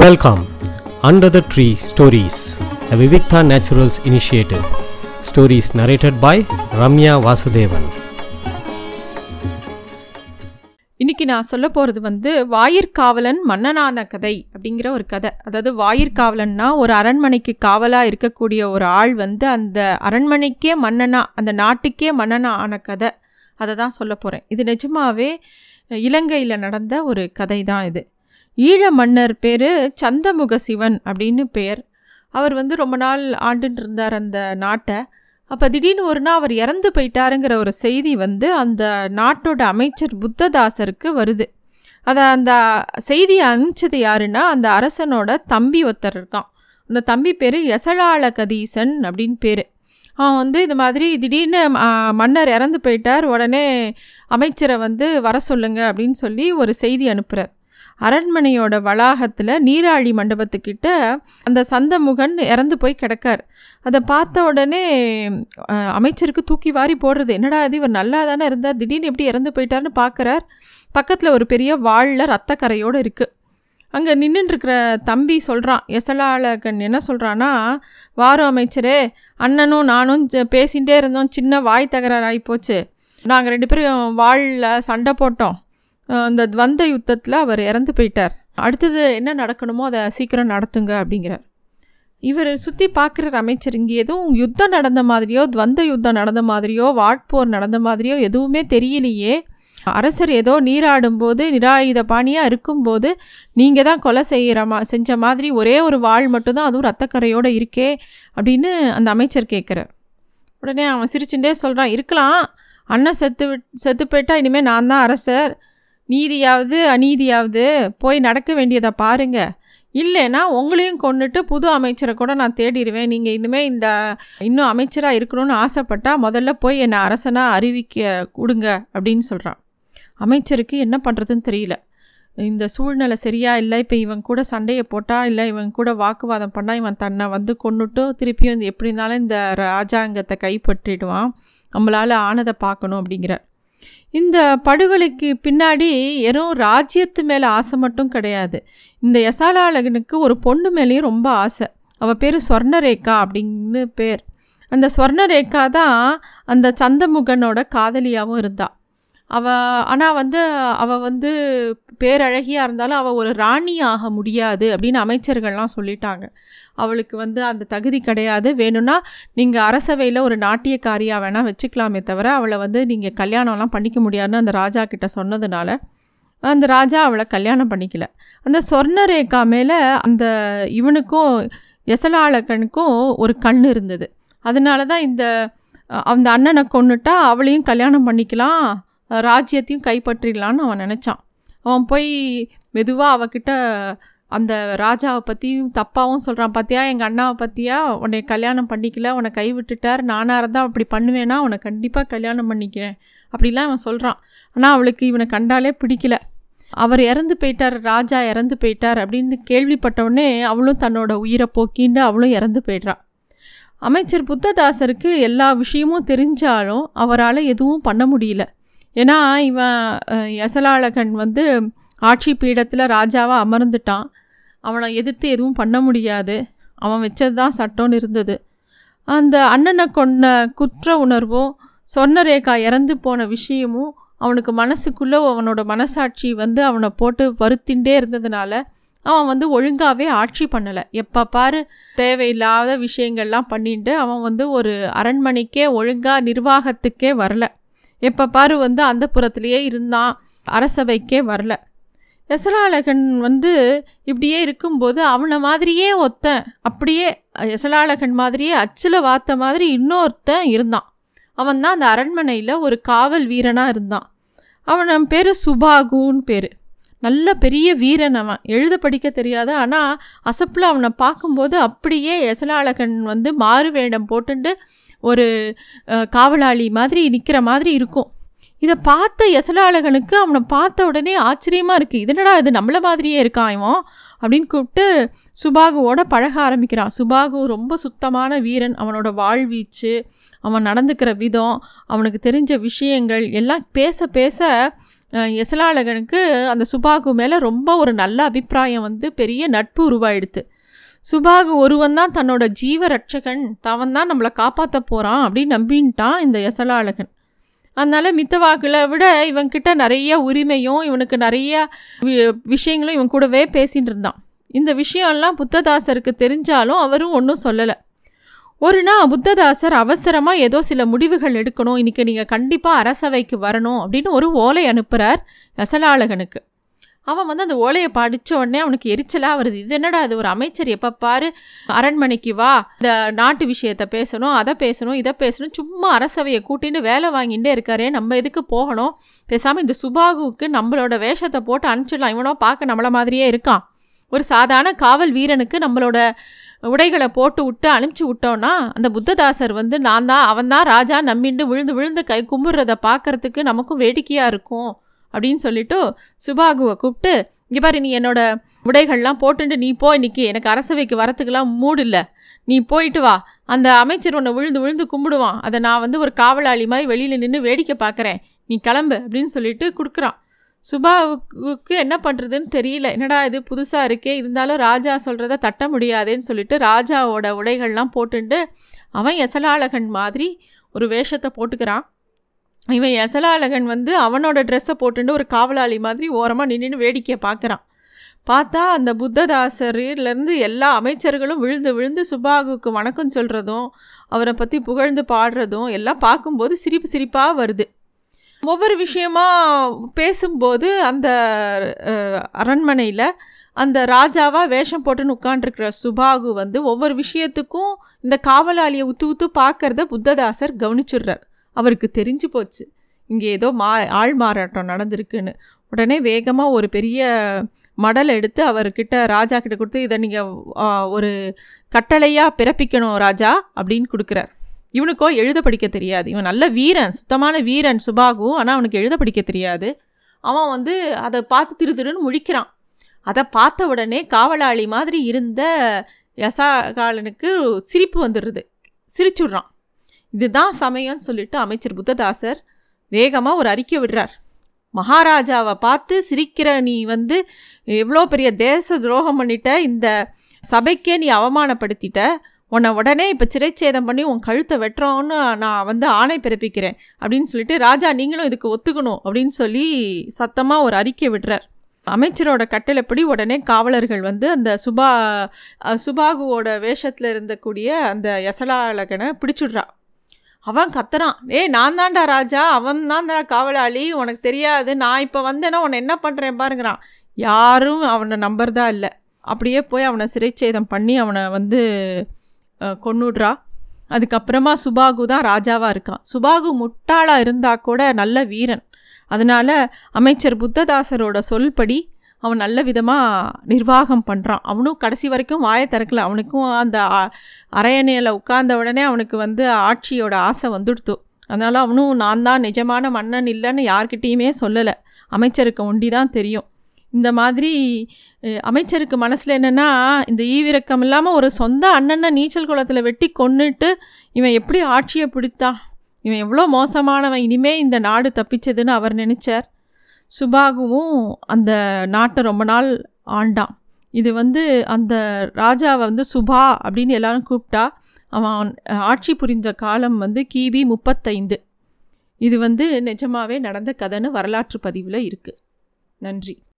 Welcome under the tree stories the Vivikta naturals initiative stories narrated by Ramya Vasudevan இன்னைக்கு நான் சொல்ல போகிறது வந்து வாயிற்காவலன் மன்னனான கதை அப்படிங்கிற ஒரு கதை. அதாவது வாயிற்காவலன்னா ஒரு அரண்மனைக்கு காவலாக இருக்கக்கூடிய ஒரு ஆள் வந்து அந்த அரண்மனைக்கே மன்னனா அந்த நாட்டுக்கே மன்னனா ஆன கதை. அதை தான் சொல்ல போகிறேன் இது நிஜமாவே இலங்கையில் நடந்த ஒரு கதை தான் இது. ஈழ மன்னர் பேர் சந்தமுக சிவன் அப்படின்னு பேர். அவர் வந்து ரொம்ப நாள் ஆண்டுட்டு இருந்தார் அந்த நாட்டை. அப்போ திடீர்னு ஒரு நாள் அவர் இறந்து போயிட்டாருங்கிற ஒரு செய்தி வந்து அந்த நாட்டோட அமைச்சர் புத்ததாசருக்கு வருது. அதை அந்த செய்தியை அனுப்பிச்சது யாருன்னா அந்த அரசனோட தம்பி ஒருத்தர் இருக்கான். அந்த தம்பி பேர் எசலாள கதீசன் அப்படின்னு பேர். அவன் வந்து இது மாதிரி திடீர்னு மன்னர் இறந்து போயிட்டார். உடனே அமைச்சரை வந்து வர சொல்லுங்கள் அப்படின்னு சொல்லி ஒரு செய்தி அனுப்புகிறார் அரண்மனையோட வளாகத்தில் நீராழி மண்டபத்துக்கிட்ட அந்த சந்தமுகன் இறந்து போய் கிடக்கார். அதை பார்த்த உடனே அமைச்சருக்கு தூக்கி வாரி போடுறது. என்னடா இது? இவர் நல்லா தானே இருந்தார். திடீர்னு எப்படி இறந்து போயிட்டார்னு பார்க்குறார் பக்கத்தில் ஒரு பெரிய வாளில் ரத்தக்கரையோடு இருக்குது அங்கே நின்றுட்டுருக்கிற தம்பி சொல்கிறான் எசலாளகன் என்ன சொல்கிறான்னா வாரம் அமைச்சரே அண்ணனும் நானும் பேசிகிட்டே இருந்தோம். சின்ன வாய் தகராறு ஆகிப்போச்சு நாங்கள் ரெண்டு பேரும் வாளில் சண்டை போட்டோம். அந்த துவந்த யுத்தத்தில் அவர் இறந்து போயிட்டார். அடுத்தது என்ன நடக்கணுமோ அதை சீக்கிரம் நடத்துங்க அப்படிங்கிறார். இவர் சுற்றி பார்க்குற அமைச்சர் இங்கே எதுவும் யுத்தம் நடந்த மாதிரியோ துவந்த யுத்தம் நடந்த மாதிரியோ வாட்போர் நடந்த மாதிரியோ எதுவுமே தெரியலையே. அரசர் ஏதோ நீராடும்போது நிராயுத பாணியாக இருக்கும்போது நீங்கள் தான் கொலை செய்கிற மா செஞ்ச மாதிரி ஒரே ஒரு வாள் மட்டும்தான் அதுவும் ரத்தக்கரையோடு இருக்கே அப்படின்னு அந்த அமைச்சர் கேட்குறார் உடனே அவன் சிரிச்சுட்டே சொல்கிறான் இருக்கலாம். அண்ணன் செத்து விட் செத்து போயிட்டா இனிமேல் நான் தான் அரசர். நீதியாவது அநீதியாவது போய் நடக்க வேண்டியதை பாருங்க. இல்லைன்னா உங்களையும் கொண்டுட்டு புது அமைச்சரை கூட நான் தேடிடுவேன் நீங்கள் இனிமேல் இந்த இன்னும் அமைச்சராக இருக்கணும்னு ஆசைப்பட்டா முதல்ல போய் என்னை அரசனாக அறிவிக்க கொடுங்க அப்படின்னு சொல்கிறான் அமைச்சருக்கு என்ன பண்ணுறதுன்னு தெரியல. இந்த சூழ்நிலை சரியா இல்லை இப்போ இவன் கூட சண்டையை போட்டால் இல்லை இவன் கூட வாக்குவாதம் பண்ணால் இவன் தன்னை வந்து கொண்டுட்டு திருப்பியும் எப்படி இருந்தாலும் இந்த ராஜாங்கத்தை கைப்பற்றிடுவான். நம்மளால் ஆனதை பார்க்கணும் அப்படிங்கிறார். இந்த படுகொலைக்கு பின்னாடி வெறும் ராஜ்யத்து மேலே ஆசை மட்டும் கிடையாது. இந்த யசாலாளகனுக்கு ஒரு பொண்ணு மேலேயும் ரொம்ப ஆசை. அவள் பேர் ஸ்வர்ணரேகா அப்படின்னு பேர். அந்த ஸ்வர்ணரேகா தான் அந்த சந்தமுகனோட காதலியாகவும் இருந்தாள் அவள் ஆனால் வந்து அவள் வந்து பேரழகியாக இருந்தாலும் அவள் ஒரு ராணி ஆக முடியாது அப்படின்னு அமைச்சர்கள்லாம் சொல்லிட்டாங்க. அவளுக்கு வந்து அந்த தகுதி கிடையாது. வேணும்னா நீங்கள் அரசவையில் ஒரு நாட்டியக்காரியாக வேணால் வச்சுக்கலாமே தவிர அவளை வந்து நீங்கள் கல்யாணம்லாம் பண்ணிக்க முடியாதுன்னு அந்த ராஜா கிட்ட சொன்னதுனால அந்த ராஜா அவளை கல்யாணம் பண்ணிக்கல. அந்த சொர்ணரேகா மேலே அந்த இவனுக்கும் எசலாளகனுக்கும் ஒரு கண் இருந்தது. அதனால தான் இந்த அந்த அண்ணனை கொன்னுட்டா அவளையும் கல்யாணம் பண்ணிக்கலாம். ராஜ்யத்தையும் கைப்பற்றிடலான்னு அவன் நினச்சான். அவன் போய் மெதுவாக அவகிட்ட அந்த ராஜாவை பற்றியும் தப்பாகவும் சொல்கிறான் பார்த்தியா எங்கள் அண்ணாவை பற்றியா உன்னை கல்யாணம் பண்ணிக்கல உன்னை கை விட்டுட்டார் நானாக இருந்தால் அப்படி பண்ணுவேன்னா உன்னை கண்டிப்பாக கல்யாணம் பண்ணிக்கிறேன். அப்படிலாம் அவன் சொல்கிறான் ஆனால் அவளுக்கு இவனை கண்டாலே பிடிக்கல. அவர் இறந்து போயிட்டார் ராஜா இறந்து போயிட்டார் அப்படின்னு கேள்விப்பட்டவுடனே அவளும் தன்னோட உயிரை போக்கின்னு அவளும் இறந்து போயிடுறான் அமைச்சர் புத்ததாசருக்கு எல்லா விஷயமும் தெரிஞ்சாலும் அவரால் எதுவும் பண்ண முடியல. ஏன்னா இவன் அஹ், யசலாளகன் வந்து ஆட்சி பீடத்தில் ராஜாவாக அமர்ந்துட்டான். அவனை எதிர்த்து எதுவும் பண்ண முடியாது. அவன் வச்சது தான் சட்டம்னு இருந்தது. அந்த அண்ணனை கொண்ட குற்ற உணர்வும் சொர்ணரேகா இறந்து போன விஷயமும் அவனுக்கு மனசுக்குள்ளே அவனோட மனசாட்சி வந்து அவனை போட்டு வருத்திண்டே இருந்ததுனால அவன் வந்து ஒழுங்காகவே ஆட்சி பண்ணலை. எப்போ பாரு தேவையில்லாத விஷயங்கள்லாம் பண்ணிட்டு அவன் வந்து ஒரு அரண்மனைக்கே ஒழுங்காக நிர்வாகத்துக்கே வரல. எப்போ பாரு வந்து அந்த புறத்துலேயே இருந்தான். அரசவைக்கே வரல. எசலாளகன் வந்து இப்படியே இருக்கும்போது அவனை மாதிரியே ஒருத்தன் அப்படியே எசலாளகன் மாதிரியே அச்சில் வாத்த மாதிரி இன்னொருத்தன் இருந்தான். அவன் தான் அந்த அரண்மனையில் ஒரு காவல் வீரனாக இருந்தான். அவன் பேர் சுபாகுன்னு பேர். நல்ல பெரிய வீரன் அவன். எழுத படிக்க தெரியாது. ஆனால் அசப்பில் அவனை பார்க்கும்போது அப்படியே எசலாளகன் வந்து மாறு வேடம் போட்டுண்டு ஒரு காவலாளி மாதிரி நிற்கிற மாதிரி இருக்கும். இதை பார்த்த எசலாளகனுக்கு அவனை பார்த்த உடனே ஆச்சரியமாக இருக்குது இதனடா இது? நம்மளை மாதிரியே இருக்கான் இவன் அப்படின்னு கூப்பிட்டு சுபாகுவோட பழக ஆரம்பிக்கிறான் சுபாகு ரொம்ப சுத்தமான வீரன். அவனோட வாழ்வீச்சு அவன் நடந்துக்கிற விதம் அவனுக்கு தெரிஞ்ச விஷயங்கள் எல்லாம் பேச பேச எசலாளகனுக்கு அந்த சுபாகு மேலே ரொம்ப ஒரு நல்ல அபிப்பிராயம் வந்து பெரிய நட்பு உருவாயிடுது சுபாகு ஒருவன் தான் தன்னோட ஜீவ ரட்சகன் தவன் தான் நம்மளை காப்பாற்ற போகிறான் அப்படின்னு நம்பின்ட்டான் இந்த எசலாளகன். அதனால் மித்தவாக்களை விட இவன்கிட்ட நிறைய உரிமையும் இவனுக்கு நிறைய வி- விஷயங்களும் இவன் கூடவே பேசிகிட்டு இருந்தான். இந்த விஷயம்லாம் புத்ததாசருக்கு தெரிஞ்சாலும் அவரும் ஒன்றும் சொல்லலை. ஒரு நாள் புத்ததாசர் அவசரமாக ஏதோ சில முடிவுகள் எடுக்கணும். இன்றைக்கி நீங்கள் கண்டிப்பாக அரசவைக்கு வரணும் அப்படின்னு ஒரு ஓலை அனுப்புகிறார் நெசலாளகனுக்கு அவன் வந்து அந்த ஓலையை படித்த உடனே அவனுக்கு எரிச்சலாக வருது. இது என்னடா அது ஒரு அமைச்சர் எப்போ பாரு அரண்மனைக்கு வா. இந்த நாட்டு விஷயத்தை பேசணும் அதை பேசணும் இதை பேசணும். சும்மா அரசவையை கூட்டின்னு வேலை வாங்கிட்டே இருக்காரே நம்ம எதுக்கு போகணும்? பேசாமல் இந்த சுபாகுவுக்கு நம்மளோட வேஷத்தை போட்டு அனுப்பிச்சிடலாம். இவனோ பார்க்க நம்மள மாதிரியே இருக்கான். ஒரு சாதாரண காவல் வீரனுக்கு நம்மளோட உடைகளை போட்டு விட்டு அனுப்பிச்சி விட்டோன்னா அந்த புத்ததாசர் வந்து நான் தான் அவன் தான் ராஜா நம்பிண்டு விழுந்து விழுந்து கை கும்பிட்றத பார்க்கறதுக்கு நமக்கும் வேடிக்கையாக இருக்கும் அப்படின்னு சொல்லிட்டு சுபாகுவை கூப்பிட்டு இங்கே பாரு நீ என்னோட உடைகள்லாம் போட்டுட்டு நீ போ இன்னைக்கு எனக்கு அரசவைக்கு வரத்துக்கெல்லாம் மூடு இல்லை. நீ போயிட்டு வா. அந்த அமைச்சர் உன்னை விழுந்து விழுந்து கும்பிடுவான். அதை நான் வந்து ஒரு காவலாளி மாதிரி வெளியில் நின்று வேடிக்கை பார்க்குறேன். நீ கிளம்பு அப்படின்னு சொல்லிட்டு கொடுக்குறான். சுபாவுக்கு என்ன பண்ணுறதுன்னு தெரியல. என்னடா இது புதுசாக இருக்கே இருந்தாலும் ராஜா சொல்கிறத தட்ட முடியாதேன்னு சொல்லிட்டு ராஜாவோட உடைகள்லாம் போட்டுண்டு அவன் எசலாளகன் மாதிரி ஒரு வேஷத்தை போட்டுக்கிறான். இவன் எசலாளகன் வந்து அவனோட ட்ரெஸ்ஸை போட்டுட்டு ஒரு காவலாளி மாதிரி ஓரமாக நின்று வேடிக்கையை பார்க்குறான். பார்த்தா அந்த புத்ததாசரிலேருந்து எல்லா அமைச்சர்களும் விழுந்து விழுந்து சுபாகுக்கு வணக்கம் சொல்கிறதும் அவரை பற்றி புகழ்ந்து பாடுறதும் எல்லாம் பார்க்கும்போது சிரிப்பு சிரிப்பாக வருது. ஒவ்வொரு விஷயமா பேசும்போது அந்த அரண்மனையில் அந்த ராஜாவாக வேஷம் போட்டுன்னு உட்காண்டிருக்கிற சுபாகு வந்து ஒவ்வொரு விஷயத்துக்கும் இந்த காவலாளியை உத்து உத்து பார்க்கறத புத்ததாசர் கவனிச்சுடுறார். அவருக்கு தெரிஞ்சு போச்சு. இங்கே ஏதோ மா ஆள் மாறாட்டம் நடந்திருக்குன்னு. உடனே வேகமாக ஒரு பெரிய மடல் எடுத்து அவர்கிட்ட ராஜா கிட்ட கொடுத்து இதை நீங்கள் ஒரு கட்டளையாக பிறப்பிக்கணும் ராஜா அப்படின்னு கொடுக்குறார். இவனுக்கோ எழுத படிக்க தெரியாது. இவன் நல்ல வீரன் சுத்தமான வீரன் சுபாகு. ஆனால் அவனுக்கு எழுத படிக்க தெரியாது. அவன் வந்து அதை பார்த்து திரு திருன்னு முழிக்கிறான். அதை பார்த்த உடனே காவலாளி மாதிரி இருந்த யசாகாலனுக்கு சிரிப்பு வந்துடுது. சிரிச்சுடுறான். இதுதான் சமயம்னு சொல்லிட்டு அமைச்சர் புத்ததாசர் வேகமாக ஒரு அறிக்கை விடுறார். மகாராஜாவை பார்த்து சிரிக்கிற நீ வந்து எவ்வளோ பெரிய தேச துரோகம் பண்ணிட்ட இந்த சபைக்கே நீ அவமானப்படுத்திட்ட. உன்னை உடனே இப்போ சிறைச்சேதம் பண்ணி உன் கழுத்தை வெட்டுறோன்னு நான் வந்து ஆணை பிறப்பிக்கிறேன் அப்படின்னு சொல்லிட்டு ராஜா நீங்களும் இதுக்கு ஒத்துக்கணும் அப்படின்னு சொல்லி சத்தமாக ஒரு அறிக்கை விடுறார். அமைச்சரோட கட்டளைப்படி உடனே காவலர்கள் வந்து அந்த சுபா சுபாகுவோட வேஷத்தில் இருந்தக்கூடிய அந்த யசலாளகனை பிடிச்சிடுறா. அவன் கத்துறான். ஏய் நான் தான்டா ராஜா அவன் தான்டா காவலாளி உனக்கு தெரியாது. நான் இப்போ வந்தேன்னா உன்னை என்ன பண்ணுறேன் பாருங்கிறான். யாரும் அவனை நம்புறதா இல்லை. அப்படியே போய் அவனை சிறைச்சேதம் பண்ணி அவனை வந்து கொன்னுடுறா. அதுக்கப்புறமா சுபாகு தான் ராஜாவாக இருக்கான். சுபாகு முட்டாளாக இருந்தால் கூட நல்ல வீரன். அதனால் அமைச்சர் புத்ததாசரோட சொல்படி அவன் நல்ல விதமாக நிர்வாகம் பண்ணுறான் அவனும் கடைசி வரைக்கும் வாயை திறக்கல. அவனுக்கும் அந்த அ- அரையணையில் உட்கார்ந்த உடனே அவனுக்கு வந்து ஆட்சியோட ஆசை வந்துடுத்து. அதனால் அவனும் நான் தான் நிஜமான மன்னன் இல்லைன்னு யார்கிட்டேயுமே சொல்லலை. அமைச்சருக்கு ஒண்டி தான் தெரியும். இந்த மாதிரி அமைச்சருக்கு மனசில் என்னென்னா இந்த ஈவிரக்கம் இல்லாமல் ஒரு சொந்த அண்ணனை நீச்சல் குளத்தில் வெட்டி கொன்னுட்டு இவன் எப்படி ஆட்சியை பிடித்தான் இவன் எவ்வளோ மோசமானவன் இனிமே இந்த நாடு தப்பிச்சதுன்னு அவர் நினச்சார். சுபாகுவும் அந்த நாட்டை ரொம்ப நாள் ஆண்டான். இது வந்து அந்த ராஜாவை வந்து சுபா அப்படின்னு எல்லாரும் கூப்பிட்டா அவன் ஆட்சி புரிஞ்ச காலம் வந்து கிபி முப்பத்தைந்து. இது வந்து நிஜமாவே நடந்த கதைன்னு வரலாற்று பதிவில் இருக்குது நன்றி.